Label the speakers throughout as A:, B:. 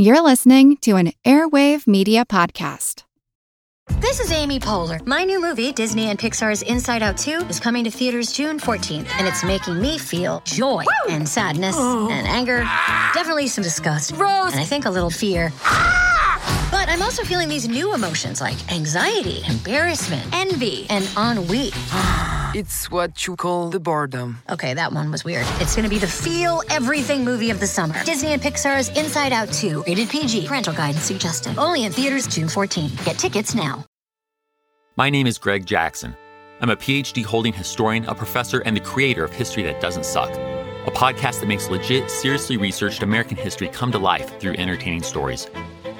A: You're listening to an Airwave Media Podcast.
B: This is Amy Poehler. My new movie, Disney and Pixar's Inside Out 2, is coming to theaters June 14th, and it's making me feel joy Woo! and sadness oh. and anger, definitely some disgust, Rose, and I think a little fear. But I'm also feeling these new emotions like anxiety, embarrassment, envy, and ennui.
C: it's what you call the boredom.
B: Okay, that one was weird. It's gonna be the feel everything movie of the summer. Disney and Pixar's Inside Out 2, rated PG. Parental guidance suggested. Only in theaters June 14. Get tickets now.
D: My name is Greg Jackson. I'm a PhD holding historian, a professor, and the creator of History That Doesn't Suck, a podcast that makes legit, seriously researched American history come to life through entertaining stories.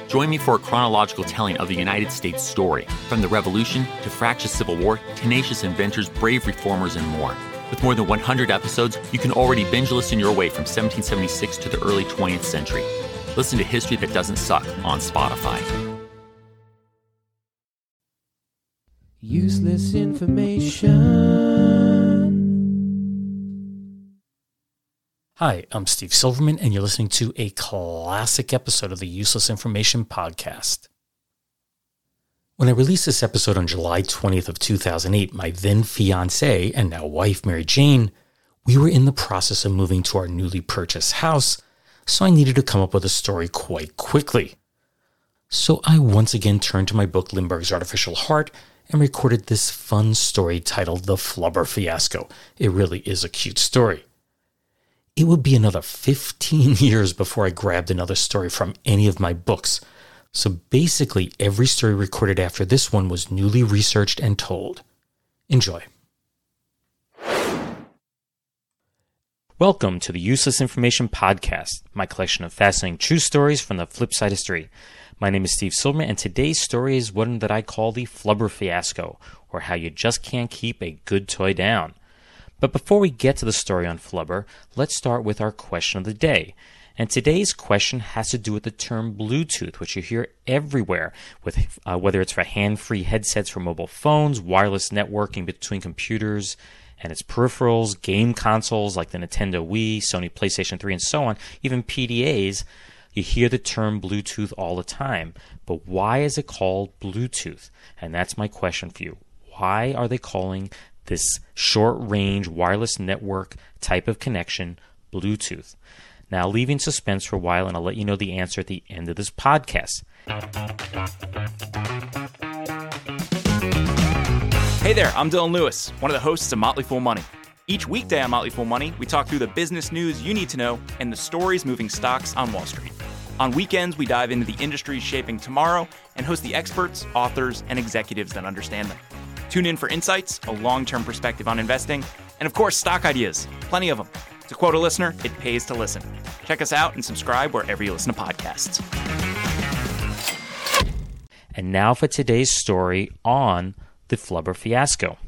D: Join me for a chronological telling of the United States story, from the Revolution to fractious Civil War, tenacious inventors, brave reformers, and more. With more than 100 episodes, you can already binge listen your way from 1776 to the early 20th century. Listen to History That Doesn't Suck on Spotify.
E: Useless information.
F: Hi, I'm Steve Silverman, and you're listening to a classic episode of the Useless Information Podcast. When I released this episode on July 20th of 2008, my then fiance and now wife, Mary Jane, we were in the process of moving to our newly purchased house, so I needed to come up with a story quite quickly. So I once again turned to my book Lindbergh's Artificial Heart and recorded this fun story titled The Flubber Fiasco. It really is a cute story it would be another 15 years before I grabbed another story from any of my books. So basically, every story recorded after this one was newly researched and told. Enjoy. Welcome to the Useless Information Podcast, my collection of fascinating true stories from the flip side of history. My name is Steve Silverman, and today's story is one that I call the Flubber Fiasco, or how you just can't keep a good toy down. But before we get to the story on Flubber, let's start with our question of the day. And today's question has to do with the term Bluetooth, which you hear everywhere, with uh, whether it's for hand-free headsets for mobile phones, wireless networking between computers and its peripherals, game consoles like the Nintendo Wii, Sony PlayStation 3, and so on, even PDAs. You hear the term Bluetooth all the time, but why is it called Bluetooth? And that's my question for you. Why are they calling this short range wireless network type of connection, Bluetooth. Now, leaving suspense for a while, and I'll let you know the answer at the end of this podcast.
G: Hey there, I'm Dylan Lewis, one of the hosts of Motley Fool Money. Each weekday on Motley Fool Money, we talk through the business news you need to know and the stories moving stocks on Wall Street. On weekends, we dive into the industries shaping tomorrow and host the experts, authors, and executives that understand them. Tune in for insights, a long term perspective on investing, and of course, stock ideas. Plenty of them. To quote a listener, it pays to listen. Check us out and subscribe wherever you listen to podcasts.
F: And now for today's story on the Flubber fiasco.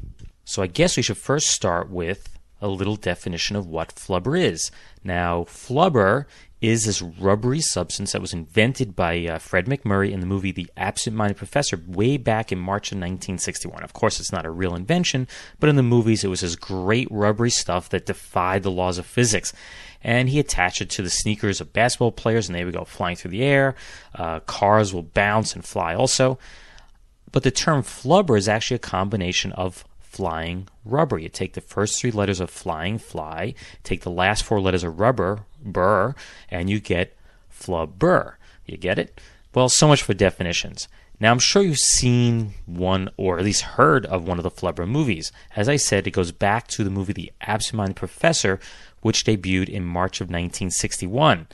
F: So I guess we should first start with a little definition of what flubber is. Now, flubber is this rubbery substance that was invented by uh, Fred MacMurray in the movie The Absent Minded Professor way back in March of 1961. Of course, it's not a real invention, but in the movies, it was this great rubbery stuff that defied the laws of physics. And he attached it to the sneakers of basketball players, and they would go flying through the air. Uh, cars will bounce and fly also. But the term flubber is actually a combination of flying rubber. You take the first three letters of flying, fly, take the last four letters of rubber, burr, and you get flubber. You get it? Well, so much for definitions. Now, I'm sure you've seen one or at least heard of one of the Flubber movies. As I said, it goes back to the movie The Absent Minded Professor, which debuted in March of 1961.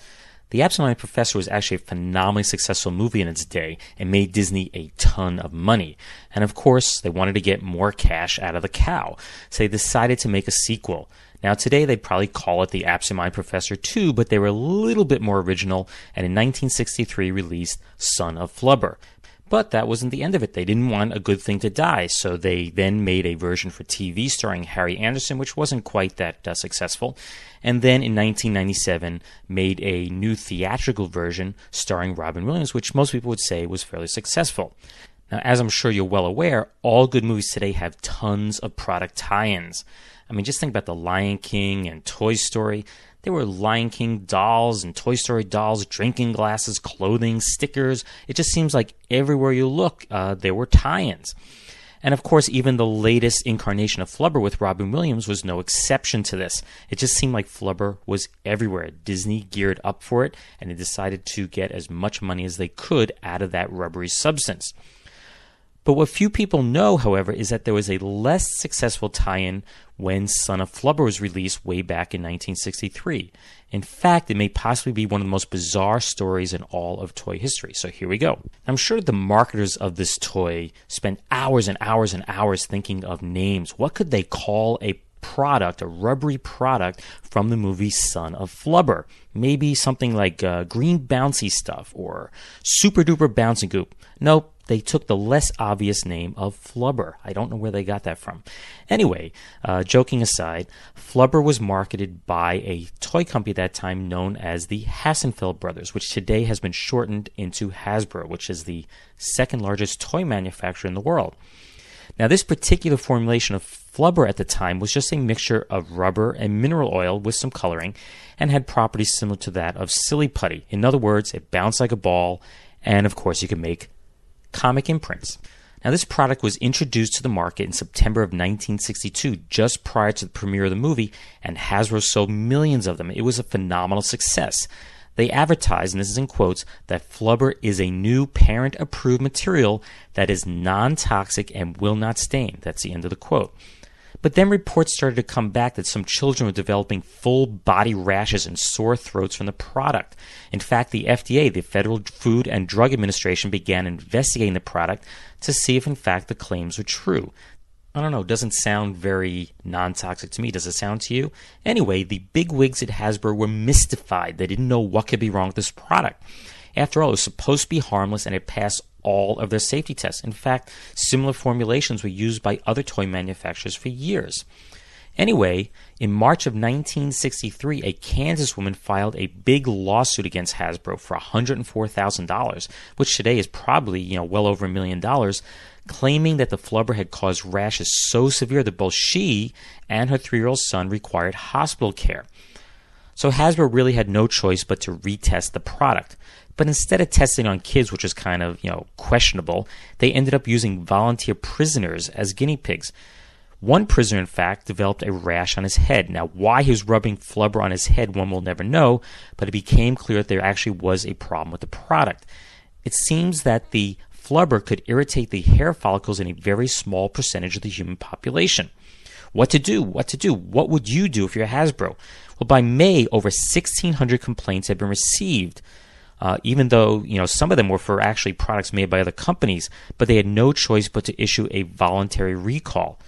F: The Absent-Minded Professor was actually a phenomenally successful movie in its day and made Disney a ton of money. And of course, they wanted to get more cash out of the cow, so they decided to make a sequel. Now, today they'd probably call it The Absent-Minded Professor 2, but they were a little bit more original and in 1963 released Son of Flubber. But that wasn't the end of it. They didn't want a good thing to die, so they then made a version for TV starring Harry Anderson, which wasn't quite that uh, successful. And then in 1997, made a new theatrical version starring Robin Williams, which most people would say was fairly successful. Now, as I'm sure you're well aware, all good movies today have tons of product tie ins. I mean, just think about The Lion King and Toy Story There were Lion King dolls and Toy Story dolls, drinking glasses, clothing, stickers. It just seems like everywhere you look, uh, there were tie ins. And of course, even the latest incarnation of Flubber with Robin Williams was no exception to this. It just seemed like Flubber was everywhere. Disney geared up for it, and they decided to get as much money as they could out of that rubbery substance. But what few people know, however, is that there was a less successful tie in when Son of Flubber was released way back in 1963. In fact, it may possibly be one of the most bizarre stories in all of toy history. So here we go. I'm sure the marketers of this toy spent hours and hours and hours thinking of names. What could they call a product, a rubbery product from the movie Son of Flubber? Maybe something like uh, green bouncy stuff or super duper bouncy goop. Nope, they took the less obvious name of Flubber. I don't know where they got that from. Anyway, uh, joking aside, Flubber was marketed by a toy company at that time known as the Hassenfeld Brothers, which today has been shortened into Hasbro, which is the second largest toy manufacturer in the world. Now, this particular formulation of Flubber at the time was just a mixture of rubber and mineral oil with some coloring and had properties similar to that of silly putty. In other words, it bounced like a ball, and of course, you could make comic imprints. Now, this product was introduced to the market in September of 1962, just prior to the premiere of the movie, and Hasbro sold millions of them. It was a phenomenal success. They advertised, and this is in quotes, that Flubber is a new parent approved material that is non toxic and will not stain. That's the end of the quote. But then reports started to come back that some children were developing full body rashes and sore throats from the product. In fact, the FDA, the Federal Food and Drug Administration, began investigating the product to see if, in fact, the claims were true. I don't know, doesn't sound very non toxic to me. Does it sound to you? Anyway, the big wigs at Hasbro were mystified. They didn't know what could be wrong with this product. After all, it was supposed to be harmless and it passed all of their safety tests. In fact, similar formulations were used by other toy manufacturers for years. Anyway, in March of 1963, a Kansas woman filed a big lawsuit against Hasbro for $104,000, which today is probably, you know, well over a million dollars, claiming that the flubber had caused rashes so severe that both she and her 3-year-old son required hospital care. So Hasbro really had no choice but to retest the product. But instead of testing on kids, which is kind of, you know, questionable, they ended up using volunteer prisoners as guinea pigs. One prisoner, in fact, developed a rash on his head. Now, why he was rubbing flubber on his head, one will never know, but it became clear that there actually was a problem with the product. It seems that the flubber could irritate the hair follicles in a very small percentage of the human population. What to do? What to do? What would you do if you're Hasbro? Well, by May, over 1,600 complaints had been received uh, even though you know some of them were for actually products made by other companies, but they had no choice but to issue a voluntary recall.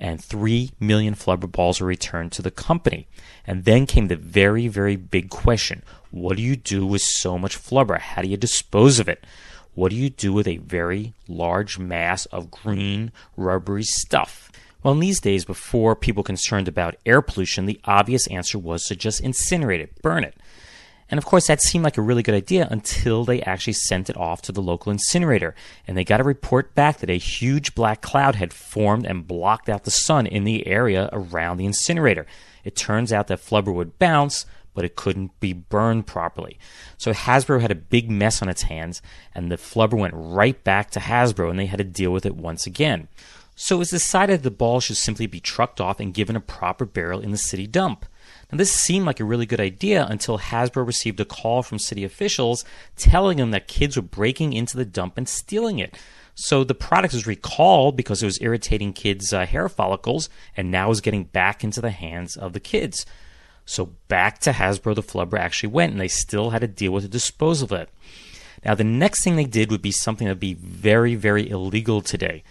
F: And three million flubber balls were returned to the company. And then came the very, very big question what do you do with so much flubber? How do you dispose of it? What do you do with a very large mass of green, rubbery stuff? Well, in these days, before people concerned about air pollution, the obvious answer was to just incinerate it, burn it. And of course, that seemed like a really good idea until they actually sent it off to the local incinerator. And they got a report back that a huge black cloud had formed and blocked out the sun in the area around the incinerator. It turns out that flubber would bounce, but it couldn't be burned properly. So Hasbro had a big mess on its hands, and the flubber went right back to Hasbro, and they had to deal with it once again. So it was decided the ball should simply be trucked off and given a proper burial in the city dump. Now, this seemed like a really good idea until Hasbro received a call from city officials telling them that kids were breaking into the dump and stealing it. So the product was recalled because it was irritating kids' uh, hair follicles and now is getting back into the hands of the kids. So back to Hasbro, the flubber actually went, and they still had to deal with the disposal of it. Now, the next thing they did would be something that would be very, very illegal today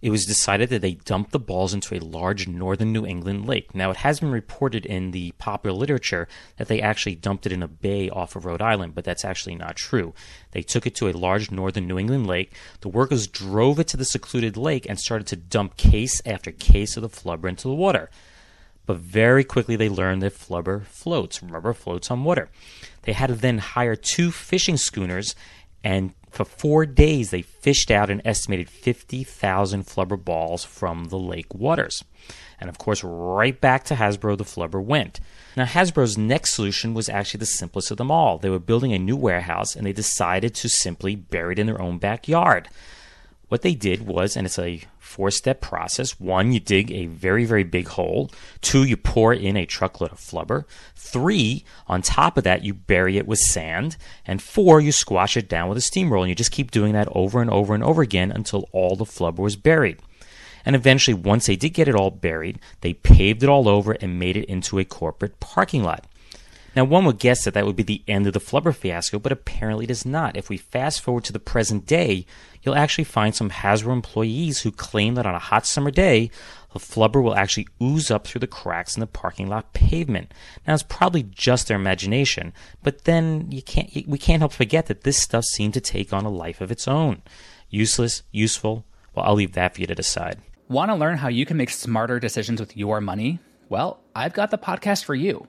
F: it was decided that they dumped the balls into a large northern New England lake. Now, it has been reported in the popular literature that they actually dumped it in a bay off of Rhode Island, but that's actually not true. They took it to a large northern New England lake. The workers drove it to the secluded lake and started to dump case after case of the flubber into the water. But very quickly they learned that flubber floats, rubber floats on water. They had to then hire two fishing schooners and For four days, they fished out an estimated 50,000 flubber balls from the lake waters. And of course, right back to Hasbro the flubber went. Now, Hasbro's next solution was actually the simplest of them all. They were building a new warehouse and they decided to simply bury it in their own backyard. What they did was, and it's a four step process one, you dig a very, very big hole. Two, you pour in a truckload of flubber. Three, on top of that, you bury it with sand. And four, you squash it down with a steamroller. And you just keep doing that over and over and over again until all the flubber was buried. And eventually, once they did get it all buried, they paved it all over and made it into a corporate parking lot. Now, one would guess that that would be the end of the flubber fiasco, but apparently it is not. If we fast forward to the present day, you'll actually find some Hasbro employees who claim that on a hot summer day, the flubber will actually ooze up through the cracks in the parking lot pavement. Now, it's probably just their imagination, but then you can't, we can't help forget that this stuff seemed to take on a life of its own. Useless, useful, well, I'll leave that for you to decide.
E: Want to learn how you can make smarter decisions with your money? Well, I've got the podcast for you.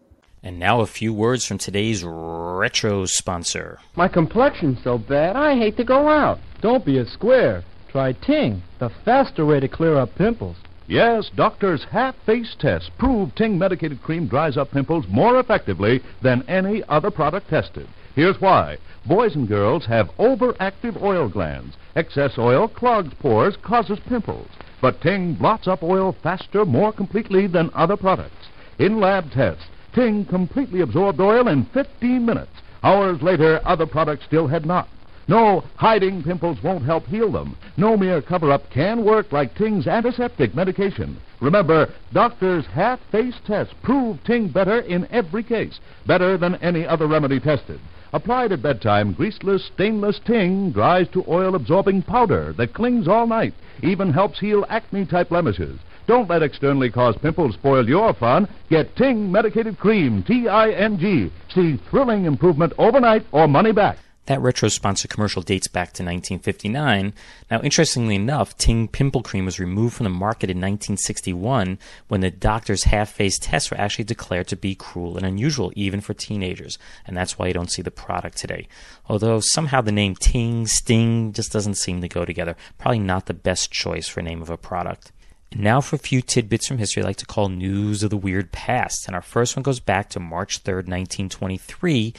F: And now a few words from today's retro sponsor.
H: My complexion's so bad, I hate to go out.
I: Don't be a square. Try Ting, the faster way to clear up pimples.
J: Yes, doctors' half face tests prove Ting medicated cream dries up pimples more effectively than any other product tested. Here's why. Boys and girls have overactive oil glands. Excess oil clogs pores, causes pimples. But Ting blots up oil faster, more completely than other products. In lab tests, Ting completely absorbed oil in 15 minutes. Hours later, other products still had not. No, hiding pimples won't help heal them. No mere cover-up can work like Ting's antiseptic medication. Remember, doctors' half-face tests prove Ting better in every case, better than any other remedy tested. Applied at bedtime, greaseless, stainless Ting dries to oil-absorbing powder that clings all night, even helps heal acne-type blemishes. Don't let externally caused pimples spoil your fun. Get Ting Medicated Cream, T-I-N-G. See thrilling improvement overnight or money back.
F: That retro sponsored commercial dates back to 1959. Now, interestingly enough, Ting Pimple Cream was removed from the market in 1961 when the doctor's half face tests were actually declared to be cruel and unusual, even for teenagers. And that's why you don't see the product today. Although somehow the name Ting, Sting just doesn't seem to go together. Probably not the best choice for name of a product. And now for a few tidbits from history I like to call news of the weird past. And our first one goes back to March 3rd, 1923,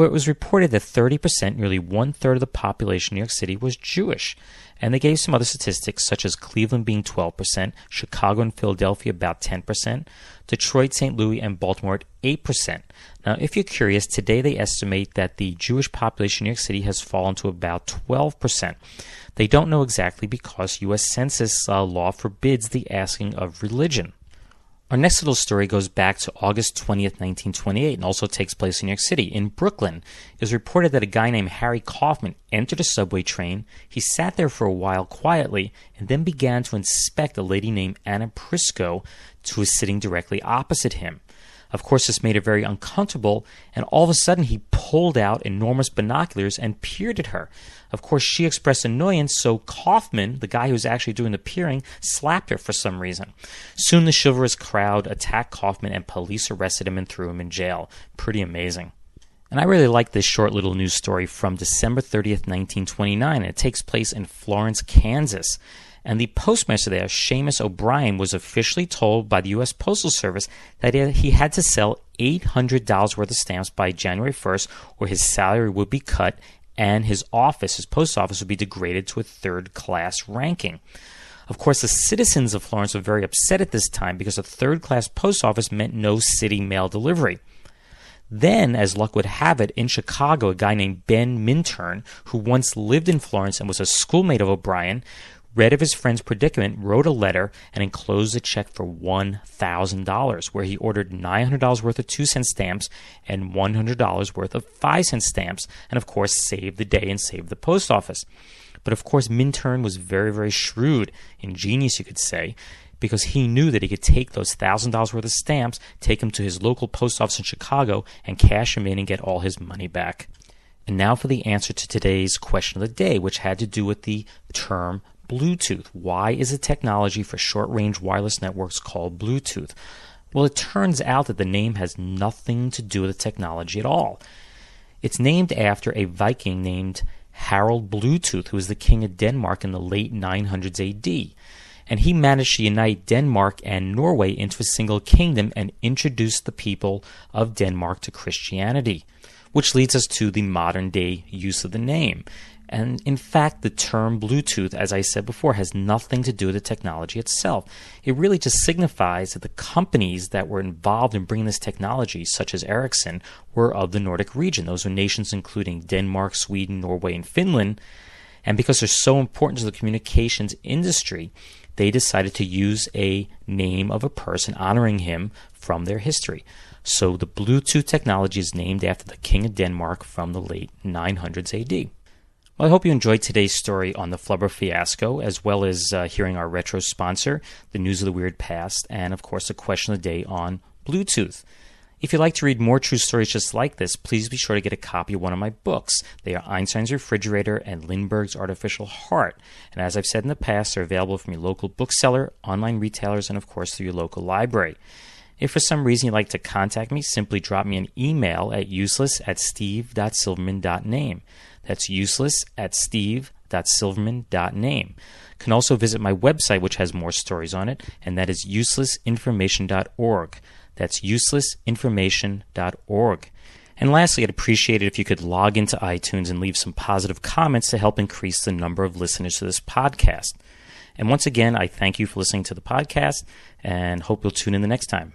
F: where it was reported that 30%, nearly one third of the population in New York City, was Jewish. And they gave some other statistics, such as Cleveland being 12%, Chicago and Philadelphia about 10%, Detroit, St. Louis, and Baltimore at 8%. Now, if you're curious, today they estimate that the Jewish population in New York City has fallen to about 12%. They don't know exactly because U.S. Census uh, law forbids the asking of religion. Our next little story goes back to August 20th, 1928, and also takes place in New York City. In Brooklyn, it was reported that a guy named Harry Kaufman entered a subway train. He sat there for a while quietly and then began to inspect a lady named Anna Prisco, who was sitting directly opposite him. Of course, this made her very uncomfortable, and all of a sudden he pulled out enormous binoculars and peered at her. Of course, she expressed annoyance, so Kaufman, the guy who was actually doing the peering, slapped her for some reason. Soon the chivalrous crowd attacked Kaufman, and police arrested him and threw him in jail. Pretty amazing. And I really like this short little news story from December 30th, 1929. It takes place in Florence, Kansas. And the postmaster there, Seamus O'Brien, was officially told by the U.S. Postal Service that he had to sell $800 worth of stamps by January 1st, or his salary would be cut and his office, his post office, would be degraded to a third class ranking. Of course, the citizens of Florence were very upset at this time because a third class post office meant no city mail delivery. Then, as luck would have it, in Chicago, a guy named Ben Minturn, who once lived in Florence and was a schoolmate of O'Brien, read of his friend's predicament, wrote a letter, and enclosed a check for $1,000, where he ordered $900 worth of 2 cent stamps and $100 worth of 5 cent stamps, and of course saved the day and saved the post office. But of course, Minturn was very, very shrewd, ingenious, you could say, because he knew that he could take those thousand dollars worth of stamps, take them to his local post office in Chicago, and cash them in and get all his money back. And now for the answer to today's question of the day, which had to do with the term Bluetooth. Why is a technology for short range wireless networks called Bluetooth? Well, it turns out that the name has nothing to do with the technology at all. It's named after a Viking named Harald Bluetooth, who was the king of Denmark in the late 900s AD. And he managed to unite Denmark and Norway into a single kingdom and introduced the people of Denmark to Christianity, which leads us to the modern day use of the name. And in fact, the term Bluetooth, as I said before, has nothing to do with the technology itself. It really just signifies that the companies that were involved in bringing this technology, such as Ericsson, were of the Nordic region. Those were nations including Denmark, Sweden, Norway, and Finland. And because they're so important to the communications industry, they decided to use a name of a person honoring him from their history. So the Bluetooth technology is named after the King of Denmark from the late 900s AD. Well, I hope you enjoyed today's story on the Flubber fiasco, as well as uh, hearing our retro sponsor, the news of the weird past, and of course, a question of the day on Bluetooth. If you'd like to read more true stories just like this, please be sure to get a copy of one of my books. They are Einstein's Refrigerator and Lindbergh's Artificial Heart. And as I've said in the past, they're available from your local bookseller, online retailers, and of course through your local library. If for some reason you'd like to contact me, simply drop me an email at useless at steve.silverman.name. That's useless at steve.silverman.name. You Can also visit my website, which has more stories on it, and that is uselessinformation.org. That's uselessinformation.org. And lastly, I'd appreciate it if you could log into iTunes and leave some positive comments to help increase the number of listeners to this podcast. And once again, I thank you for listening to the podcast and hope you'll tune in the next time.